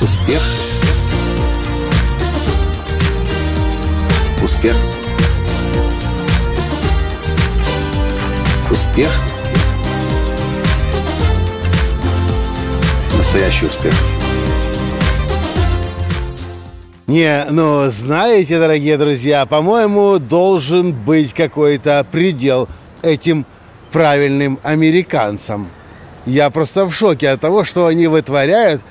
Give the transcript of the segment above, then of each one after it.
Успех. Успех. Успех. Настоящий успех. Не, ну, знаете, дорогие друзья, по-моему, должен быть какой-то предел этим правильным американцам. Я просто в шоке от того, что они вытворяют,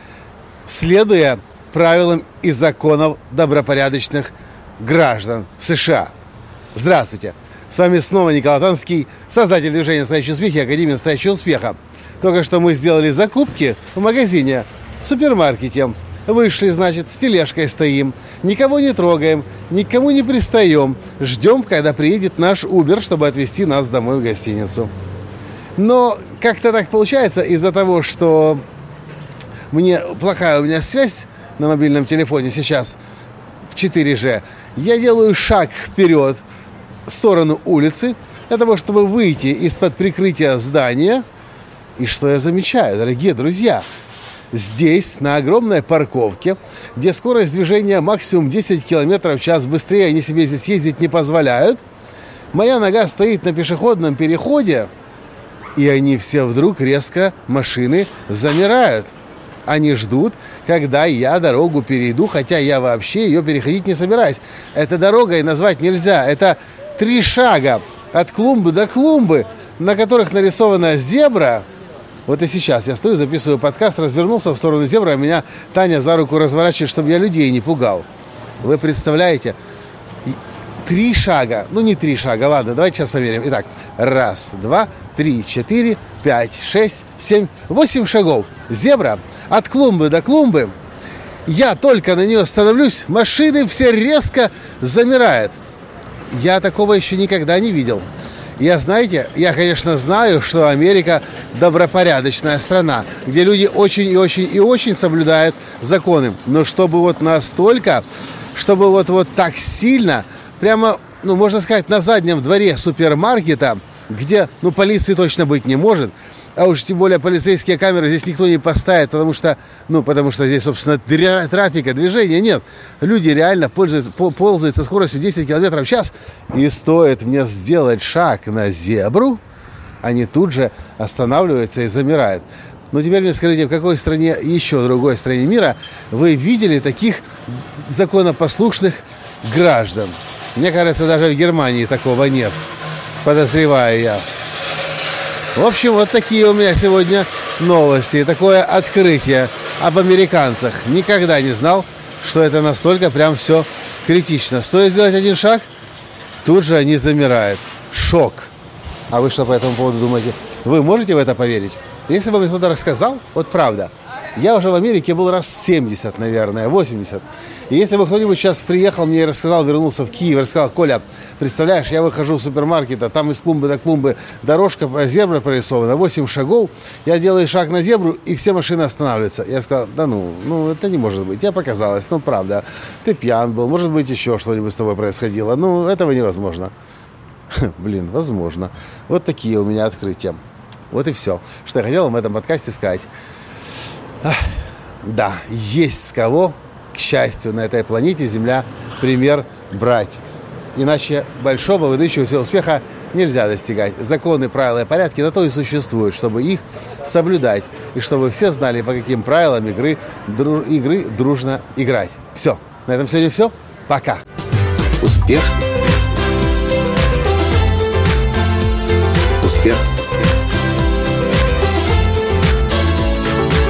следуя правилам и законам добропорядочных граждан США. Здравствуйте! С вами снова Николай Танский, создатель движения «Настоящий успех» и Академии «Настоящего успеха». Только что мы сделали закупки в магазине, в супермаркете. Вышли, значит, с тележкой стоим, никого не трогаем, никому не пристаем. Ждем, когда приедет наш Uber, чтобы отвезти нас домой в гостиницу. Но как-то так получается из-за того, что мне плохая у меня связь на мобильном телефоне сейчас в 4G, я делаю шаг вперед в сторону улицы для того, чтобы выйти из-под прикрытия здания. И что я замечаю, дорогие друзья, здесь, на огромной парковке, где скорость движения максимум 10 км в час быстрее они себе здесь ездить не позволяют, моя нога стоит на пешеходном переходе, и они все вдруг резко, машины, замирают. Они ждут, когда я дорогу перейду, хотя я вообще ее переходить не собираюсь. Это дорогой назвать нельзя. Это три шага от клумбы до клумбы, на которых нарисована зебра. Вот и сейчас я стою, записываю подкаст, развернулся в сторону зебры, а меня Таня за руку разворачивает, чтобы я людей не пугал. Вы представляете? Три шага. Ну, не три шага, ладно, давайте сейчас померим. Итак, раз, два, три, четыре, пять, шесть, семь, восемь шагов. Зебра от клумбы до клумбы. Я только на нее становлюсь, машины все резко замирают. Я такого еще никогда не видел. Я, знаете, я, конечно, знаю, что Америка добропорядочная страна, где люди очень и очень и очень соблюдают законы. Но чтобы вот настолько, чтобы вот, вот так сильно, прямо, ну, можно сказать, на заднем дворе супермаркета – где, ну, полиции точно быть не может, а уж тем более полицейские камеры здесь никто не поставит, потому что, ну, потому что здесь, собственно, трафика, движения нет. Люди реально пользуются, ползают со скоростью 10 км в час, и стоит мне сделать шаг на зебру, они тут же останавливаются и замирают. Но теперь мне скажите, в какой стране, еще другой стране мира, вы видели таких законопослушных граждан? Мне кажется, даже в Германии такого нет подозреваю я. В общем, вот такие у меня сегодня новости. Такое открытие об американцах. Никогда не знал, что это настолько прям все критично. Стоит сделать один шаг, тут же они замирают. Шок. А вы что по этому поводу думаете? Вы можете в это поверить? Если бы мне кто-то рассказал, вот правда – я уже в Америке был раз 70, наверное, 80. И если бы кто-нибудь сейчас приехал мне и рассказал, вернулся в Киев, рассказал, Коля, представляешь, я выхожу в супермаркет, а там из клумбы до клумбы дорожка, зебра прорисована, 8 шагов, я делаю шаг на зебру, и все машины останавливаются. Я сказал, да ну, ну это не может быть, тебе показалось, ну правда, ты пьян был, может быть еще что-нибудь с тобой происходило, ну этого невозможно. Блин, возможно. Вот такие у меня открытия. Вот и все, что я хотел вам в этом подкасте сказать. Да, есть с кого, к счастью, на этой планете Земля пример брать. Иначе большого выдающегося успеха нельзя достигать. Законы, правила и порядки на то и существуют, чтобы их соблюдать. И чтобы все знали, по каким правилам игры, дру, игры дружно играть. Все. На этом сегодня все. Пока. Успех. Успех.